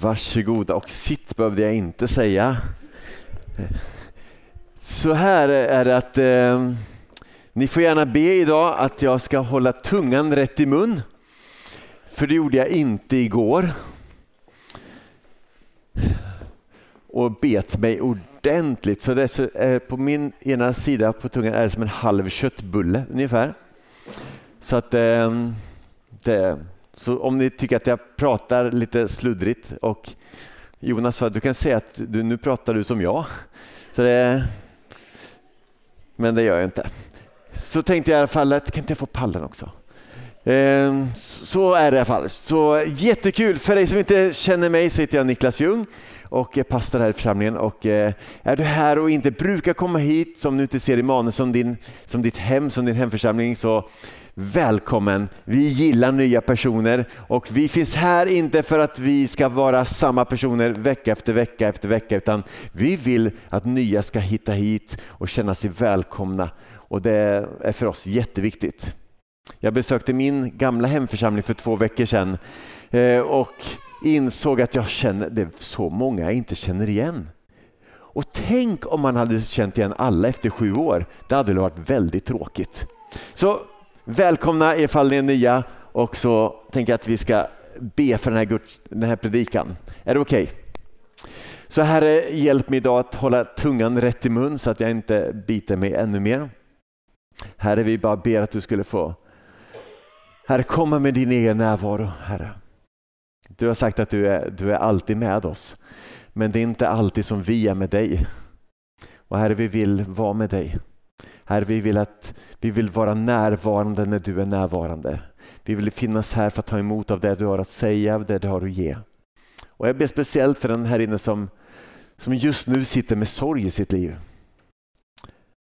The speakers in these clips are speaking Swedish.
Varsågoda och sitt behövde jag inte säga. Så här är det att eh, ni får gärna be idag att jag ska hålla tungan rätt i mun. För det gjorde jag inte igår. Och bet mig ordentligt. Så det är eh, på min ena sida på tungan är det som en halv köttbulle ungefär. Så att eh, det så om ni tycker att jag pratar lite sluddrigt och Jonas sa att du kan säga att du, nu pratar du som jag. Så det, men det gör jag inte. Så tänkte jag i alla fall att kan inte jag få pallen också? Ehm, så är det i alla fall. Så jättekul. För dig som inte känner mig så heter jag Niklas Ljung och är pastor här i församlingen. Och eh, är du här och inte brukar komma hit, som du inte ser i manus som, din, som ditt hem, som din hemförsamling, så Välkommen! Vi gillar nya personer och vi finns här inte för att vi ska vara samma personer vecka efter vecka efter vecka utan vi vill att nya ska hitta hit och känna sig välkomna och det är för oss jätteviktigt. Jag besökte min gamla hemförsamling för två veckor sedan eh, och insåg att jag känner, det är så många jag inte känner igen. Och tänk om man hade känt igen alla efter sju år. Det hade varit väldigt tråkigt. Så Välkomna ifall ni är nya och så tänker jag att vi ska be för den här, Guds, den här predikan. Är det okej? Okay? Så Herre, hjälp mig idag att hålla tungan rätt i mun så att jag inte biter mig ännu mer. Herre, vi bara ber att du skulle få Herre, komma med din egen närvaro, Herre. Du har sagt att du är, du är alltid med oss, men det är inte alltid som vi är med dig. Och Herre, vi vill vara med dig. Herre, vi vill, att, vi vill vara närvarande när du är närvarande. Vi vill finnas här för att ta emot av det du har att säga, av det du har att ge. Och jag ber speciellt för den här inne som, som just nu sitter med sorg i sitt liv.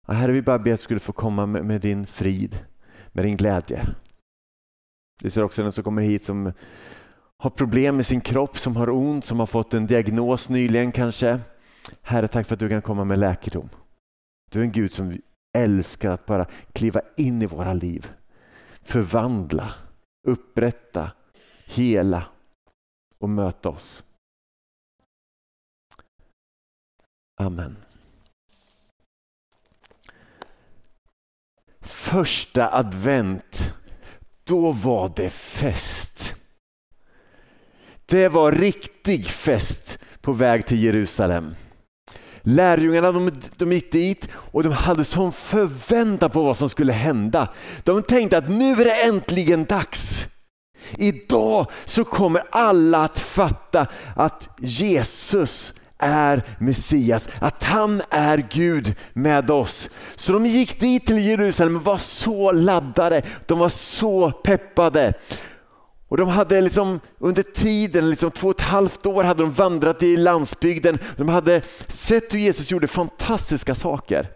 Herre, vi bara ber att du skulle få komma med, med din frid, med din glädje. Vi ser också den som kommer hit som har problem med sin kropp, som har ont, som har fått en diagnos nyligen kanske. Herre, tack för att du kan komma med läkedom. Du är en Gud som älskar att bara kliva in i våra liv. Förvandla, upprätta, hela och möta oss. Amen. Första advent, då var det fest. Det var riktig fest på väg till Jerusalem. Lärjungarna de, de gick dit och de hade sån förväntan på vad som skulle hända. De tänkte att nu är det äntligen dags. Idag så kommer alla att fatta att Jesus är Messias, att han är Gud med oss. Så de gick dit till Jerusalem och var så laddade, de var så peppade. Och de hade liksom under tiden, liksom två och ett halvt år, hade de vandrat i landsbygden. De hade sett hur Jesus gjorde fantastiska saker.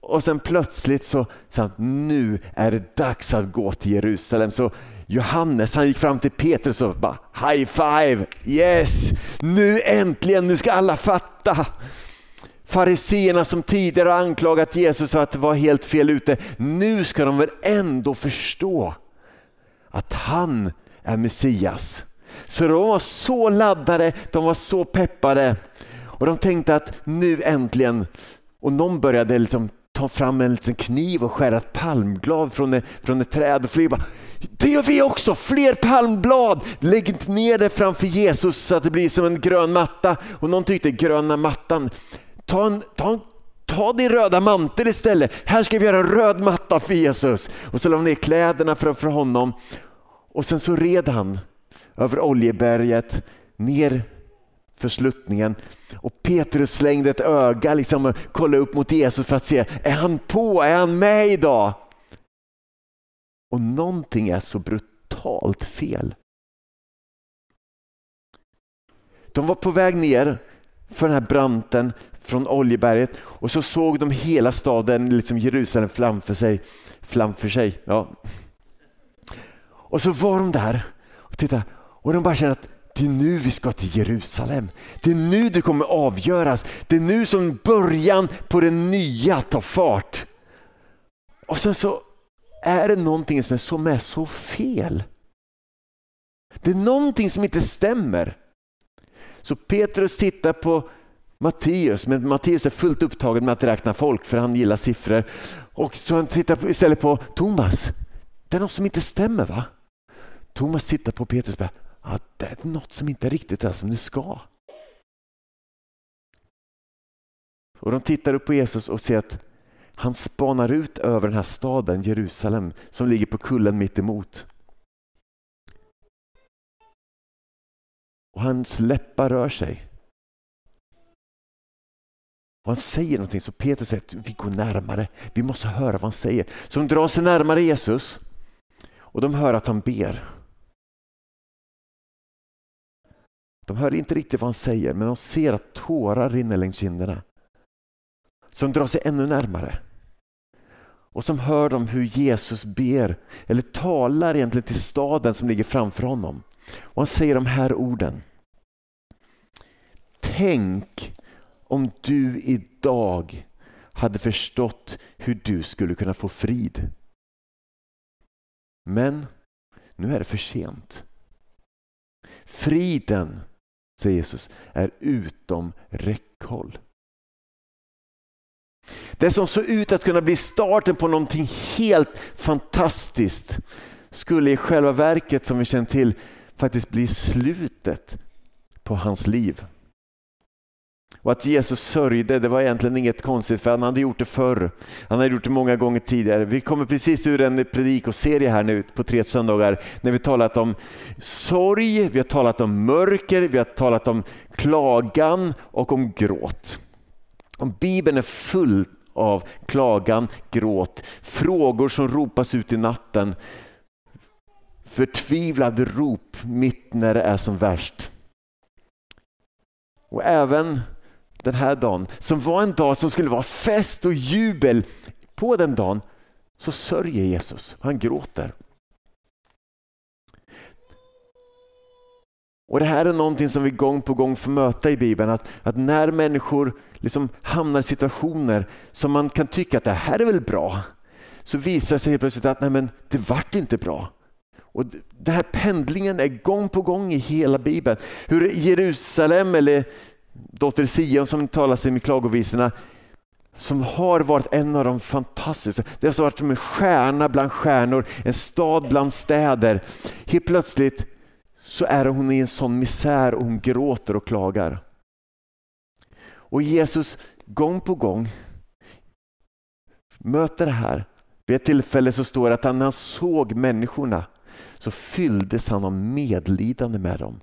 Och sen plötsligt så sa nu är det dags att gå till Jerusalem. Så Johannes han gick fram till Petrus och bara high five, yes, nu äntligen, nu ska alla fatta. Fariseerna som tidigare anklagat Jesus för att det var helt fel ute, nu ska de väl ändå förstå att han är Messias. Så de var så laddade, de var så peppade och de tänkte att nu äntligen, och någon började liksom ta fram en liten kniv och skära ett palmblad från ett, från ett träd och fler bara det gör vi också, fler palmblad! Lägg inte ner det framför Jesus så att det blir som en grön matta. Och någon tyckte gröna mattan, ta, en, ta, en, ta din röda mantel istället. Här ska vi göra en röd matta för Jesus. Och så la ner kläderna framför honom och sen så red han över Oljeberget ner för sluttningen och Petrus slängde ett öga liksom och kollade upp mot Jesus för att se, är han på, är han med idag? Och någonting är så brutalt fel. De var på väg ner för den här branten från Oljeberget och så såg de hela staden, liksom Jerusalem framför sig. Framför sig, ja, och så var de där och tittade och de bara kände att det är nu vi ska till Jerusalem. Det är nu det kommer avgöras. Det är nu som början på det nya tar fart. Och sen så är det någonting som är så, med så fel. Det är någonting som inte stämmer. Så Petrus tittar på Matteus, men Matteus är fullt upptagen med att räkna folk för han gillar siffror. Och så han tittar istället på Thomas. Det är något som inte stämmer va? Thomas tittar på Petrus och bara, ja, det är något som inte riktigt är som det ska. Och de tittar upp på Jesus och ser att han spanar ut över den här staden Jerusalem som ligger på kullen mitt emot. Och hans läppar rör sig. Och han säger någonting så Petrus säger att vi går närmare, vi måste höra vad han säger. Så de drar sig närmare Jesus och de hör att han ber. De hör inte riktigt vad han säger men de ser att tårar rinner längs kinderna. Så de drar sig ännu närmare. Och som hör de hur Jesus ber, eller talar egentligen till staden som ligger framför honom. Och han säger de här orden. Tänk om du idag hade förstått hur du skulle kunna få frid. Men nu är det för sent. Friden, säger Jesus, är utom räckhåll. Det som såg ut att kunna bli starten på någonting helt fantastiskt skulle i själva verket, som vi känner till, faktiskt bli slutet på hans liv. Och att Jesus sörjde, det var egentligen inget konstigt för han hade gjort det förr. Han hade gjort det många gånger tidigare. Vi kommer precis ur en predikoserie här nu på tre söndagar när vi talat om sorg, vi har talat om mörker, vi har talat om klagan och om gråt. Och Bibeln är full av klagan, gråt, frågor som ropas ut i natten, förtvivlade rop mitt när det är som värst. Och även den här dagen, som var en dag som skulle vara fest och jubel, på den dagen så sörjer Jesus, han gråter. Och Det här är någonting som vi gång på gång får möta i Bibeln, att, att när människor liksom hamnar i situationer som man kan tycka att det här är väl bra, så visar sig helt plötsligt att nej men, det vart inte bra. Och Den här pendlingen är gång på gång i hela Bibeln. Hur Jerusalem eller dotter Sion som talas i klagovisorna som har varit en av de fantastiska. Det har varit som en stjärna bland stjärnor, en stad bland städer. Helt plötsligt så är hon i en sån misär och hon gråter och klagar. Och Jesus gång på gång möter det här. Vid ett tillfälle så står det att när han såg människorna så fylldes han av medlidande med dem.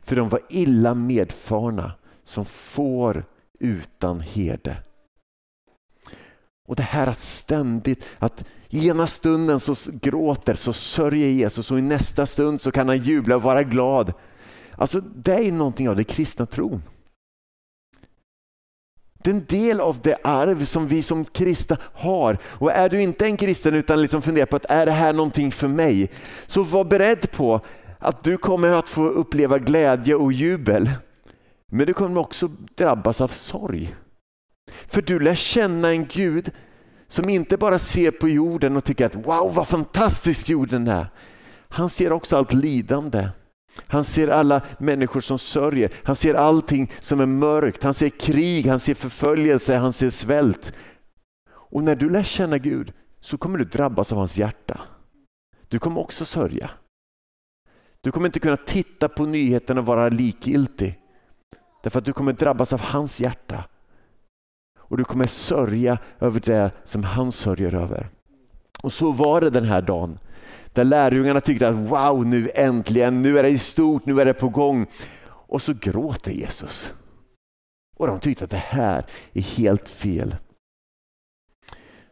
För de var illa medfarna som får utan herde. Och det här att ständigt, att i ena stunden så gråter, så sörjer Jesus och i nästa stund så kan han jubla och vara glad. Alltså det är någonting av det kristna tron. Det är en del av det arv som vi som kristna har. Och är du inte en kristen utan liksom funderar på att är det här någonting för mig? Så var beredd på att du kommer att få uppleva glädje och jubel. Men du kommer också drabbas av sorg. För du lär känna en Gud som inte bara ser på jorden och tycker att wow vad fantastisk jorden är. Han ser också allt lidande. Han ser alla människor som sörjer. Han ser allting som är mörkt. Han ser krig, han ser förföljelse, han ser svält. Och när du lär känna Gud så kommer du drabbas av hans hjärta. Du kommer också sörja. Du kommer inte kunna titta på nyheterna och vara likgiltig. Därför att du kommer drabbas av hans hjärta. Och du kommer sörja över det som han sörjer över. Och så var det den här dagen. Där lärjungarna tyckte att wow, nu äntligen, nu är det stort, nu är det på gång. Och så gråter Jesus. Och de tyckte att det här är helt fel.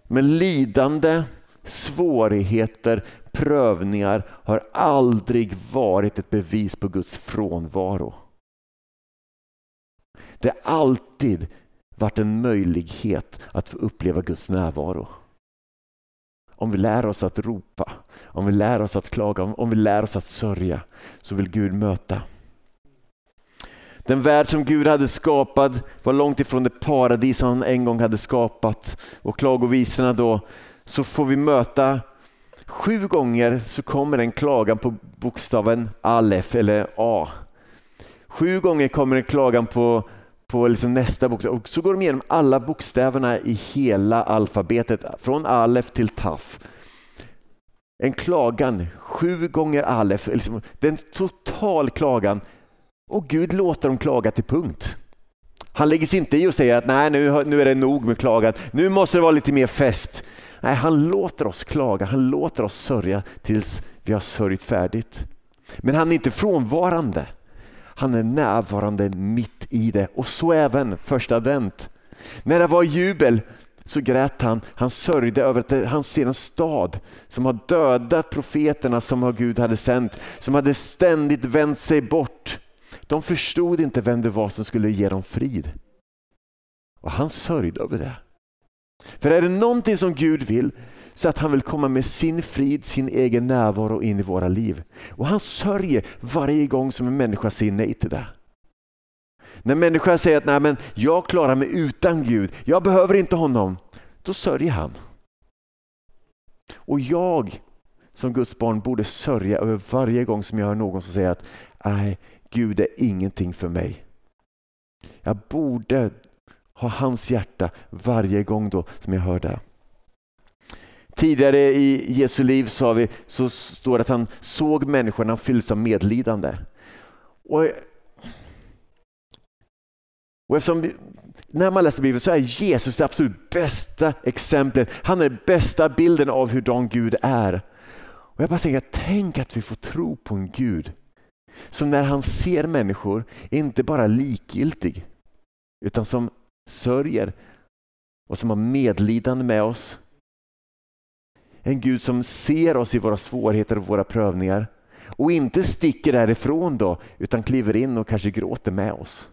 Men lidande, svårigheter, prövningar har aldrig varit ett bevis på Guds frånvaro. Det har alltid varit en möjlighet att få uppleva Guds närvaro. Om vi lär oss att ropa, om vi lär oss att klaga, om vi lär oss att sörja, så vill Gud möta. Den värld som Gud hade skapat var långt ifrån det paradis han en gång hade skapat. Och klagovisorna då, så får vi möta Sju gånger så kommer en klagan på bokstaven Alef eller A. Sju gånger kommer en klagan på, på liksom nästa bokstav och så går de igenom alla bokstäverna i hela alfabetet från alef till taf. En klagan, sju gånger alef, liksom, det är en total klagan och Gud låter dem klaga till punkt. Han lägger sig inte i och säger att nej nu, nu är det nog med klagan, nu måste det vara lite mer fest. Nej, han låter oss klaga, han låter oss sörja tills vi har sörjt färdigt. Men han är inte frånvarande. Han är närvarande mitt i det och så även första advent. När det var jubel så grät han. Han sörjde över att han ser en stad som har dödat profeterna som Gud hade sänt, som hade ständigt vänt sig bort. De förstod inte vem det var som skulle ge dem frid. Och han sörjde över det. För är det någonting som Gud vill så att han vill komma med sin frid, sin egen närvaro in i våra liv. Och han sörjer varje gång som en människa säger nej till det. När människan säger att nej, men jag klarar mig utan Gud, jag behöver inte honom, då sörjer han. Och jag som Guds barn borde sörja över varje gång som jag hör någon som säger att nej, Gud är ingenting för mig. Jag borde ha hans hjärta varje gång då som jag hör det. Tidigare i Jesu liv sa vi, så står det att han såg människorna fylls av medlidande. Och, och eftersom, när man läser Bibeln så är Jesus det absolut bästa exemplet. Han är den bästa bilden av hurdan Gud är. Och jag bara tänker, tänk att vi får tro på en Gud som när han ser människor är inte bara likgiltig utan som sörjer och som har medlidande med oss. En Gud som ser oss i våra svårigheter och våra prövningar och inte sticker därifrån då utan kliver in och kanske gråter med oss.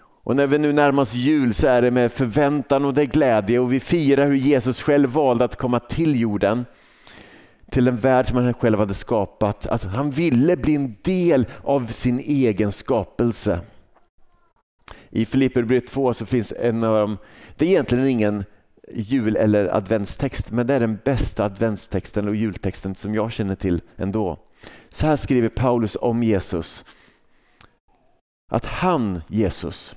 Och när vi nu närmar oss jul så är det med förväntan och det är glädje och vi firar hur Jesus själv valde att komma till jorden till en värld som han själv hade skapat. Att han ville bli en del av sin egen skapelse. I Filipperbrevet 2 så finns en av dem, det är egentligen ingen jul eller adventstext, men det är den bästa adventstexten och jultexten som jag känner till ändå. Så här skriver Paulus om Jesus. Att han, Jesus,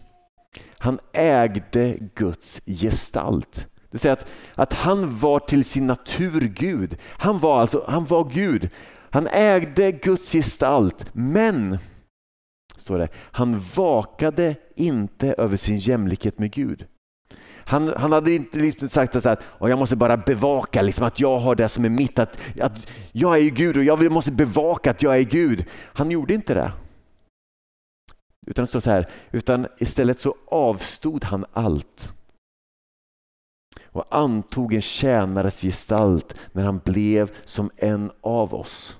han ägde Guds gestalt. Det vill säga att, att han var till sin natur Gud. Han var alltså, han var Gud. Han ägde Guds gestalt, men står det, han vakade inte över sin jämlikhet med Gud. Han, han hade inte liksom sagt att jag måste bara bevaka liksom, att jag har det som är mitt, att, att jag är Gud och jag måste bevaka att jag är Gud. Han gjorde inte det. Utan så här, utan istället så avstod han allt och antog en tjänares gestalt när han blev som en av oss.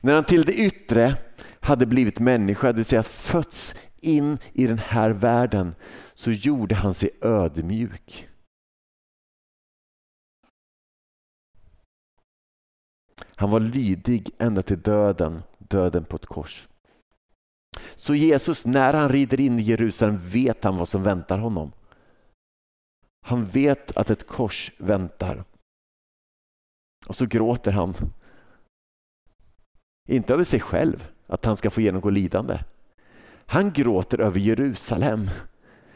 När han till det yttre hade blivit människa, det vill säga fötts in i den här världen, så gjorde han sig ödmjuk. Han var lydig ända till döden, döden på ett kors. Så Jesus, när han rider in i Jerusalem, vet han vad som väntar honom. Han vet att ett kors väntar. Och så gråter han. Inte över sig själv, att han ska få genomgå lidande. Han gråter över Jerusalem.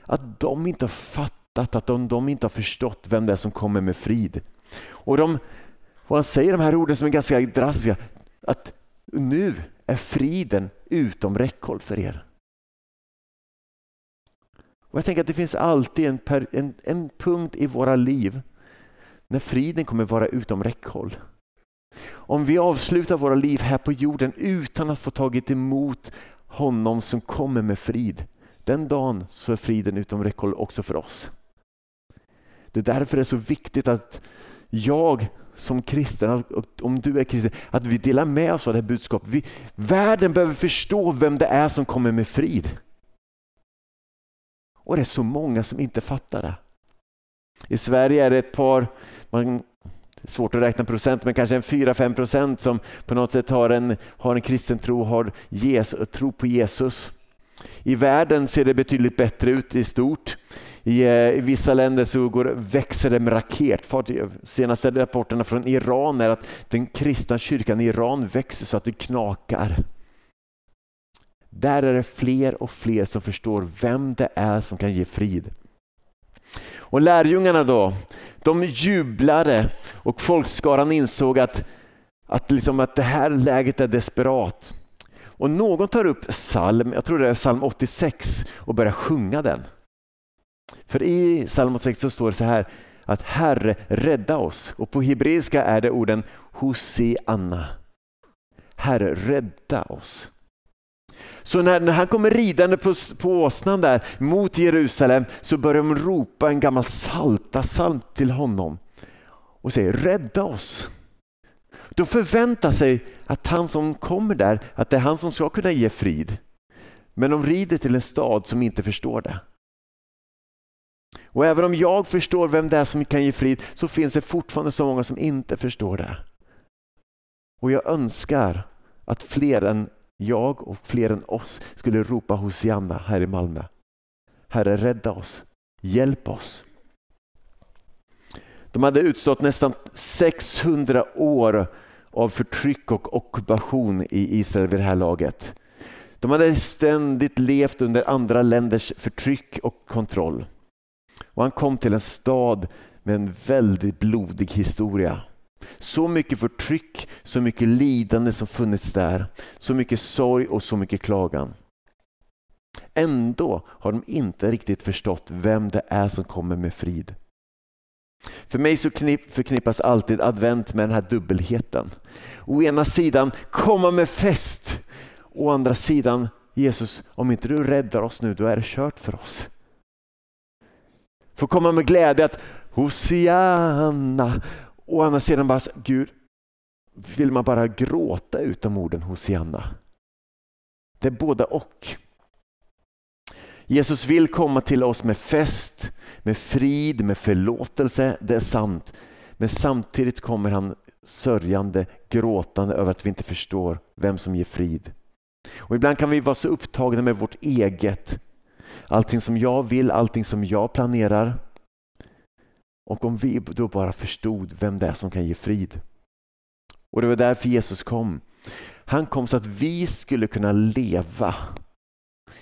Att de inte har fattat, att de, de inte har förstått vem det är som kommer med frid. Och, de, och han säger de här orden som är ganska drastiska. Att nu är friden utom räckhåll för er. Och Jag tänker att det finns alltid en, per, en, en punkt i våra liv när friden kommer vara utom räckhåll. Om vi avslutar våra liv här på jorden utan att få tagit emot honom som kommer med frid, den dagen så är friden utom räckhåll också för oss. Det är därför det är så viktigt att jag som kristen, om du är kristen, att vi delar med oss av det här budskapet. världen behöver förstå vem det är som kommer med frid. Och det är så många som inte fattar det. I Sverige är det ett par, man, svårt att räkna procent, men kanske en 4-5 procent som på något sätt har en, har en kristen tro, har Jesus, tro på Jesus. I världen ser det betydligt bättre ut i stort. I, eh, i vissa länder så går, växer det med raketfart. Senaste rapporterna från Iran är att den kristna kyrkan i Iran växer så att det knakar. där är det fler och fler som förstår vem det är som kan ge frid. Och lärjungarna då, de jublade och folkskaran insåg att, att, liksom att det här läget är desperat. Och någon tar upp psalm, jag tror det är psalm 86 och börjar sjunga den. För i psalm 86 så står det så här att Herre rädda oss och på hebreiska är det orden Hosianna. Herre rädda oss. Så när, när han kommer ridande på, på åsnan där mot Jerusalem så börjar de ropa en gammal salta till honom och säger rädda oss. De förväntar sig att han som kommer där, att det är han som ska kunna ge frid. Men de rider till en stad som inte förstår det. Och även om jag förstår vem det är som kan ge frid så finns det fortfarande så många som inte förstår det. Och jag önskar att fler än jag och fler än oss skulle ropa Hosianna här i Malmö. Herre rädda oss, hjälp oss. De hade utstått nästan 600 år av förtryck och ockupation i Israel vid det här laget. De hade ständigt levt under andra länders förtryck och kontroll. Och han kom till en stad med en väldigt blodig historia. Så mycket förtryck, så mycket lidande som funnits där. Så mycket sorg och så mycket klagan. Ändå har de inte riktigt förstått vem det är som kommer med frid. För mig så förknippas alltid advent med den här dubbelheten. Å ena sidan komma med fest, å andra sidan Jesus, om inte du räddar oss nu, då är det kört för oss. Få komma med glädje att Hosianna, å andra sidan bara, Gud, vill man bara gråta ut de orden Hosianna? Det är båda och. Jesus vill komma till oss med fest, med frid, med förlåtelse, det är sant. Men samtidigt kommer han sörjande, gråtande över att vi inte förstår vem som ger frid. Och ibland kan vi vara så upptagna med vårt eget, allting som jag vill, allting som jag planerar. Och om vi då bara förstod vem det är som kan ge frid. Och det var därför Jesus kom. Han kom så att vi skulle kunna leva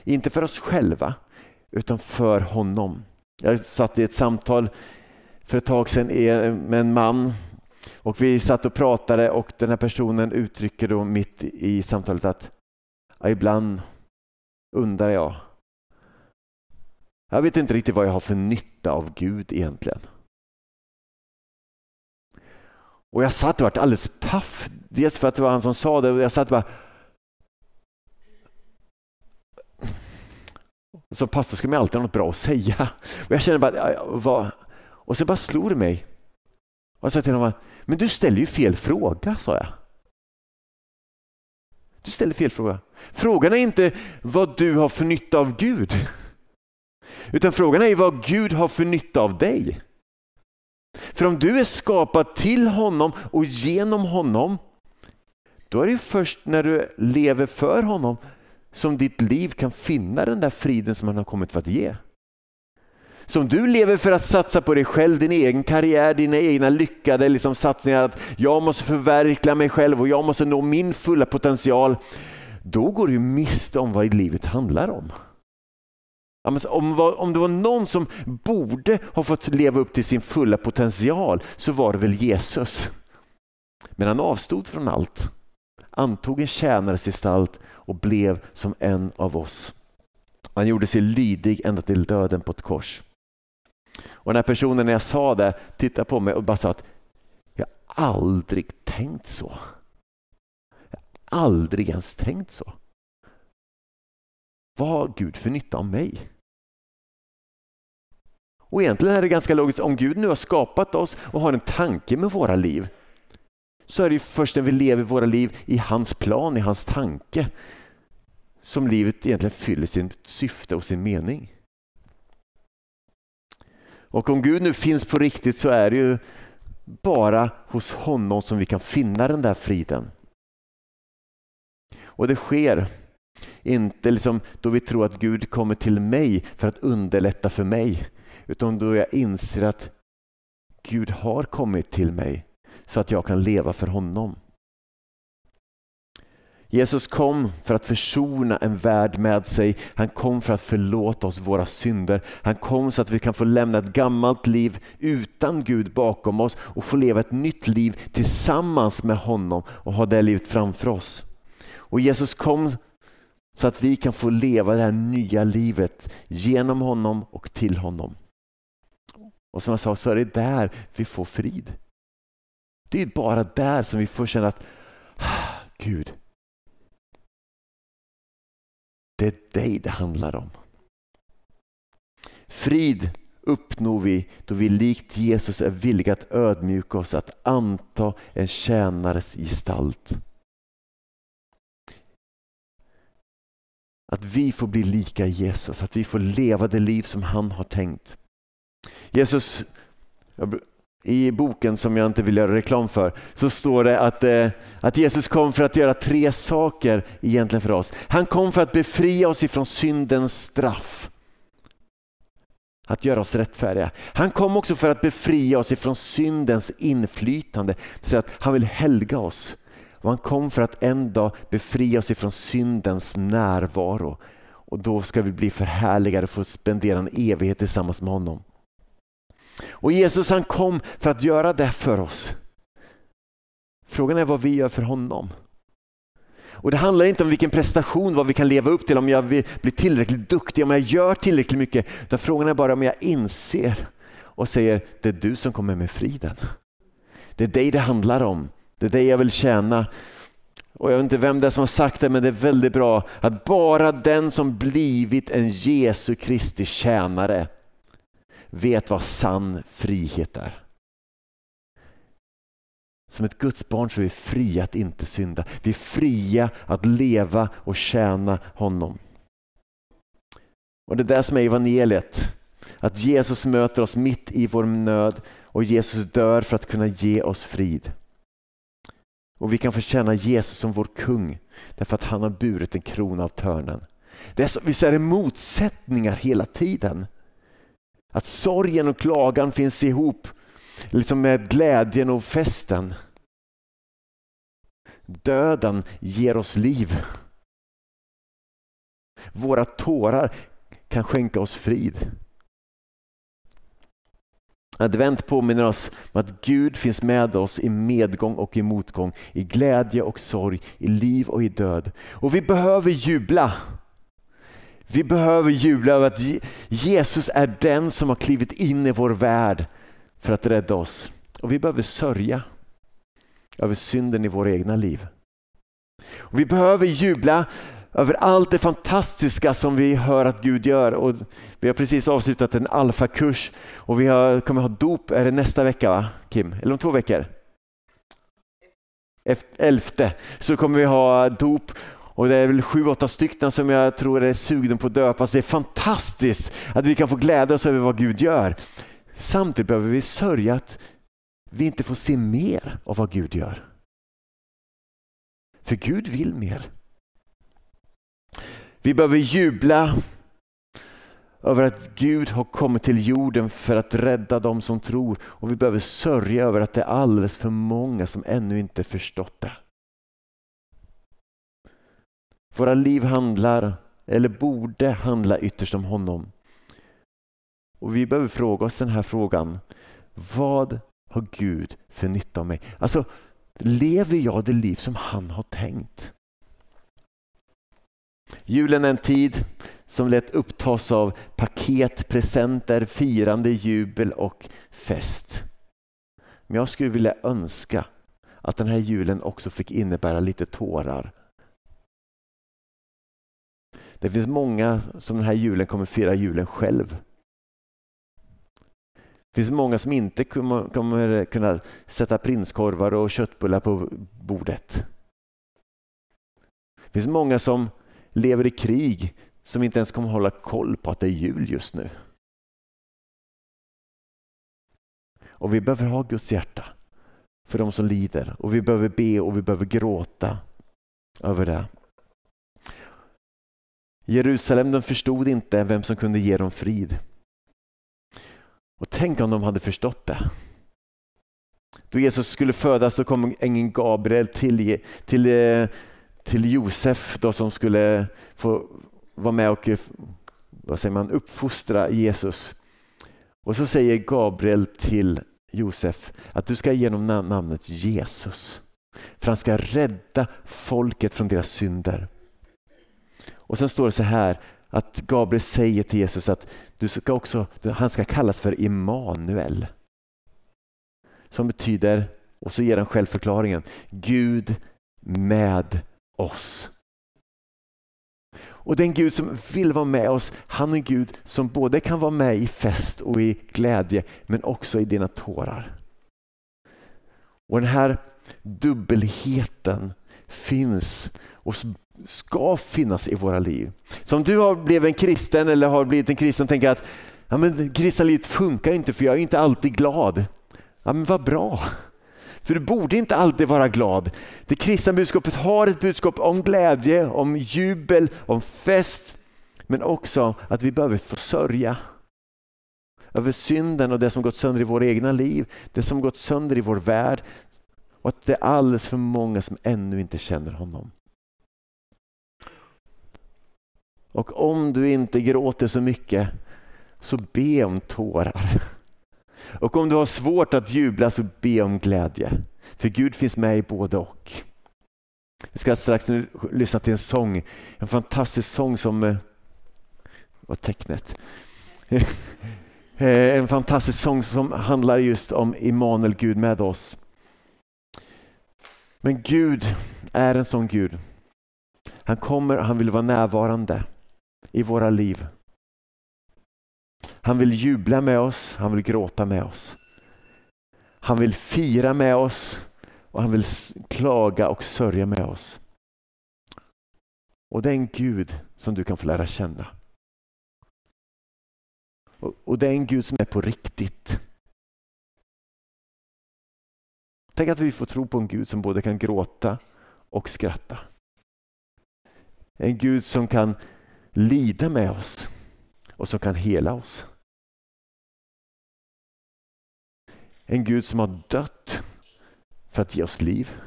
inte för oss själva, utan för honom. Jag satt i ett samtal för ett tag sedan med en man och vi satt och pratade och den här personen uttrycker då mitt i samtalet att ibland undrar jag. Jag vet inte riktigt vad jag har för nytta av Gud egentligen. Och jag satt och var alldeles paff. Dels för att det var han som sa det och jag satt och bara Som pastor ska man alltid ha något bra att säga. Och jag kände bara, vad? Och sen bara slog det mig. Och jag sa till honom, men du ställer ju fel fråga, sa jag. Du ställer fel fråga. Frågan är inte vad du har för nytta av Gud. Utan frågan är vad Gud har för nytta av dig. För om du är skapad till honom och genom honom, då är det först när du lever för honom som ditt liv kan finna den där friden som han har kommit för att ge. Så om du lever för att satsa på dig själv, din egen karriär, dina egna lyckade liksom satsningar, att jag måste förverkliga mig själv och jag måste nå min fulla potential. Då går du miste om vad livet handlar om. Om, om det var någon som borde ha fått leva upp till sin fulla potential så var det väl Jesus. Men han avstod från allt antog en tjänares gestalt och blev som en av oss. Han gjorde sig lydig ända till döden på ett kors. Och den här personen när jag sa det tittade på mig och bara sa att jag aldrig tänkt så. Jag aldrig ens tänkt så. Vad har Gud för nytta av mig? Och egentligen är det ganska logiskt, om Gud nu har skapat oss och har en tanke med våra liv, så är det först när vi lever våra liv i hans plan, i hans tanke, som livet egentligen fyller sitt syfte och sin mening. Och om Gud nu finns på riktigt så är det ju bara hos honom som vi kan finna den där friden. Och det sker inte liksom då vi tror att Gud kommer till mig för att underlätta för mig, utan då jag inser att Gud har kommit till mig så att jag kan leva för honom. Jesus kom för att försona en värld med sig. Han kom för att förlåta oss våra synder. Han kom så att vi kan få lämna ett gammalt liv utan Gud bakom oss och få leva ett nytt liv tillsammans med honom och ha det livet framför oss. Och Jesus kom så att vi kan få leva det här nya livet genom honom och till honom. Och som jag sa så är det där vi får frid. Det är bara där som vi får känna att ah, Gud, det är dig det handlar om. Frid uppnår vi då vi likt Jesus är villiga att ödmjuka oss, att anta en tjänares gestalt. Att vi får bli lika Jesus, att vi får leva det liv som han har tänkt. Jesus, i boken som jag inte vill göra reklam för, så står det att, eh, att Jesus kom för att göra tre saker egentligen för oss. Han kom för att befria oss ifrån syndens straff. Att göra oss rättfärdiga. Han kom också för att befria oss ifrån syndens inflytande. Så att han vill helga oss. Och han kom för att en dag befria oss ifrån syndens närvaro. Och då ska vi bli förhärligade och få spendera en evighet tillsammans med honom. Och Jesus han kom för att göra det för oss. Frågan är vad vi gör för honom. Och Det handlar inte om vilken prestation, vad vi kan leva upp till, om jag blir tillräckligt duktig, om jag gör tillräckligt mycket. Utan frågan är bara om jag inser och säger, det är du som kommer med friden. Det är dig det handlar om. Det är dig jag vill tjäna. Och Jag vet inte vem det är som har sagt det, men det är väldigt bra att bara den som blivit en Jesu Kristi tjänare vet vad sann frihet är. Som ett Guds barn så är vi fria att inte synda. Vi är fria att leva och tjäna honom. Och Det är det som är evangeliet. Att Jesus möter oss mitt i vår nöd och Jesus dör för att kunna ge oss frid. Och Vi kan få känna Jesus som vår kung därför att han har burit en krona av törnen. Det är så, visst är det motsättningar hela tiden. Att sorgen och klagan finns ihop liksom med glädjen och festen. Döden ger oss liv. Våra tårar kan skänka oss frid. Advent påminner oss om att Gud finns med oss i medgång och i motgång, i glädje och sorg, i liv och i död. Och vi behöver jubla. Vi behöver jubla över att Jesus är den som har klivit in i vår värld för att rädda oss. Och vi behöver sörja över synden i våra egna liv. Och vi behöver jubla över allt det fantastiska som vi hör att Gud gör. Och vi har precis avslutat en alfakurs och vi har, kommer ha dop, är det nästa vecka va Kim? Eller om två veckor? Elfte så kommer vi ha dop och det är väl sju, åtta stycken som jag tror är sugna på att döpas. Det är fantastiskt att vi kan få glädja oss över vad Gud gör. Samtidigt behöver vi sörja att vi inte får se mer av vad Gud gör. För Gud vill mer. Vi behöver jubla över att Gud har kommit till jorden för att rädda dem som tror och vi behöver sörja över att det är alldeles för många som ännu inte förstått det. Våra liv handlar, eller borde handla ytterst om honom. Och Vi behöver fråga oss den här frågan. Vad har Gud för nytta av mig? Alltså, lever jag det liv som han har tänkt? Julen är en tid som lätt upptas av paket, presenter, firande, jubel och fest. Men jag skulle vilja önska att den här julen också fick innebära lite tårar det finns många som den här julen kommer fira julen själv. Det finns många som inte kommer kunna sätta prinskorvar och köttbullar på bordet. Det finns många som lever i krig som inte ens kommer hålla koll på att det är jul just nu. Och vi behöver ha Guds hjärta för de som lider och vi behöver be och vi behöver gråta över det. Jerusalem de förstod inte vem som kunde ge dem frid. Och tänk om de hade förstått det. Då Jesus skulle födas då kom ängeln Gabriel till, till, eh, till Josef då som skulle få vara med och eh, vad säger man, uppfostra Jesus. Och så säger Gabriel till Josef att du ska ge honom namnet Jesus. För han ska rädda folket från deras synder. Och sen står det så här att Gabriel säger till Jesus att du ska också, han ska kallas för Immanuel. Som betyder, och så ger han självförklaringen, Gud med oss. Och den Gud som vill vara med oss, han är en Gud som både kan vara med i fest och i glädje, men också i dina tårar. Och den här dubbelheten finns hos ska finnas i våra liv. Så om du har blivit en kristen eller har blivit en kristen och tänker att ja, men kristna livet funkar inte för jag är inte alltid glad. Ja, men vad bra. För du borde inte alltid vara glad. Det kristna budskapet har ett budskap om glädje, om jubel, om fest. Men också att vi behöver få sörja över synden och det som gått sönder i våra egna liv, det som gått sönder i vår värld. Och att det är alldeles för många som ännu inte känner honom. Och om du inte gråter så mycket, så be om tårar. Och om du har svårt att jubla så be om glädje. För Gud finns med i både och. Vi ska strax nu lyssna till en sång, en fantastisk sång som eh, vad tecknet. Eh, en fantastisk sång som handlar just om Immanuel, Gud med oss. Men Gud är en sån Gud. Han kommer, han vill vara närvarande i våra liv. Han vill jubla med oss, han vill gråta med oss. Han vill fira med oss och han vill klaga och sörja med oss. Och det är en Gud som du kan få lära känna. Och det är en Gud som är på riktigt. Tänk att vi får tro på en Gud som både kan gråta och skratta. En Gud som kan lida med oss och som kan hela oss. En Gud som har dött för att ge oss liv.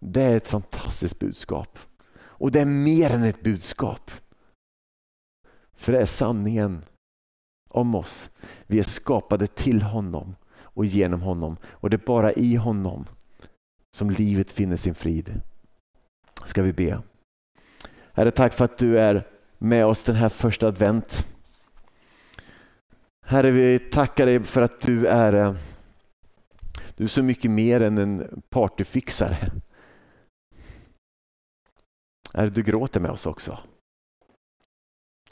Det är ett fantastiskt budskap. Och det är mer än ett budskap. För det är sanningen om oss. Vi är skapade till honom och genom honom. Och det är bara i honom som livet finner sin frid. Ska vi be. Herre, tack för att du är med oss den här första advent. Herre, vi tackar dig för att du är, eh, du är så mycket mer än en partyfixare. Herre, du gråter med oss också.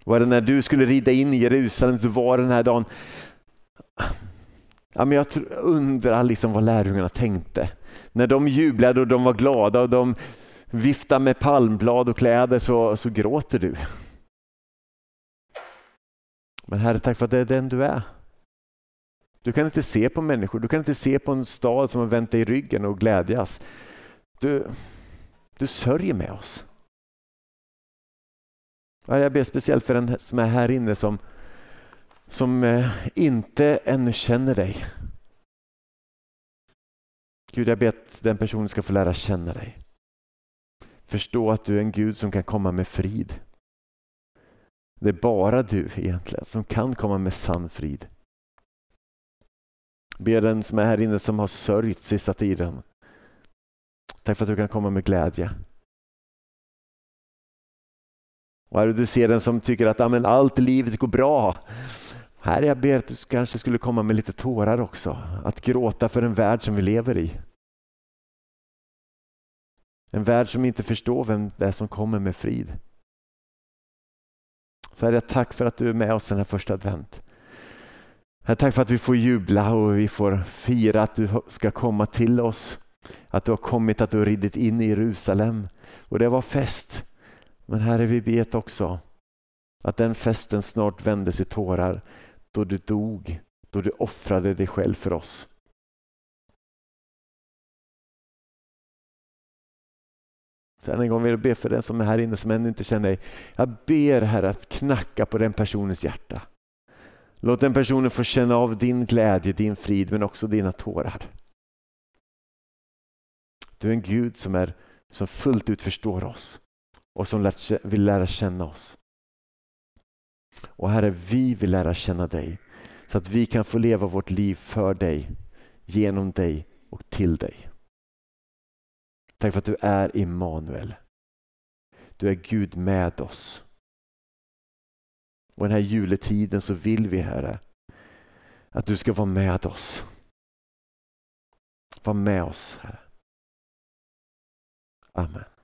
Var det när du skulle rida in i Jerusalem, så var den här dagen Ja, men jag undrar liksom vad lärjungarna tänkte. När de jublade och de var glada och de vifta med palmblad och kläder så, så gråter du. Men Herre, tack för att det är den du är. Du kan inte se på människor, du kan inte se på en stad som har vänt dig i ryggen och glädjas. Du, du sörjer med oss. Jag ber speciellt för den som är här inne som, som eh, inte ännu känner dig. Gud, jag ber att den personen ska få lära känna dig. Förstå att du är en Gud som kan komma med frid. Det är bara du egentligen som kan komma med sann frid. Be den som är här inne som har sörjt sista tiden. Tack för att du kan komma med glädje. Och är du ser den som tycker att amen, allt i livet går bra. Här jag ber att du kanske skulle komma med lite tårar också. Att gråta för en värld som vi lever i. En värld som inte förstår vem det är som kommer med frid. Så Herre, tack för att du är med oss den här första advent. Herre, tack för att vi får jubla och vi får fira att du ska komma till oss. Att du har kommit, att du har ridit in i Jerusalem. Och det var fest. Men Herre, vi vet också att den festen snart vändes i tårar då du dog, då du offrade dig själv för oss. Så än en gång vill jag be för den som är här inne som ännu inte känner dig. Jag ber Herre att knacka på den personens hjärta. Låt den personen få känna av din glädje, din frid men också dina tårar. Du är en Gud som, är, som fullt ut förstår oss och som vill lära känna oss. Och Herre, vi vill lära känna dig så att vi kan få leva vårt liv för dig, genom dig och till dig. Tack för att du är Immanuel. Du är Gud med oss. Och den här juletiden så vill vi Herre att du ska vara med oss. Var med oss Herre. Amen.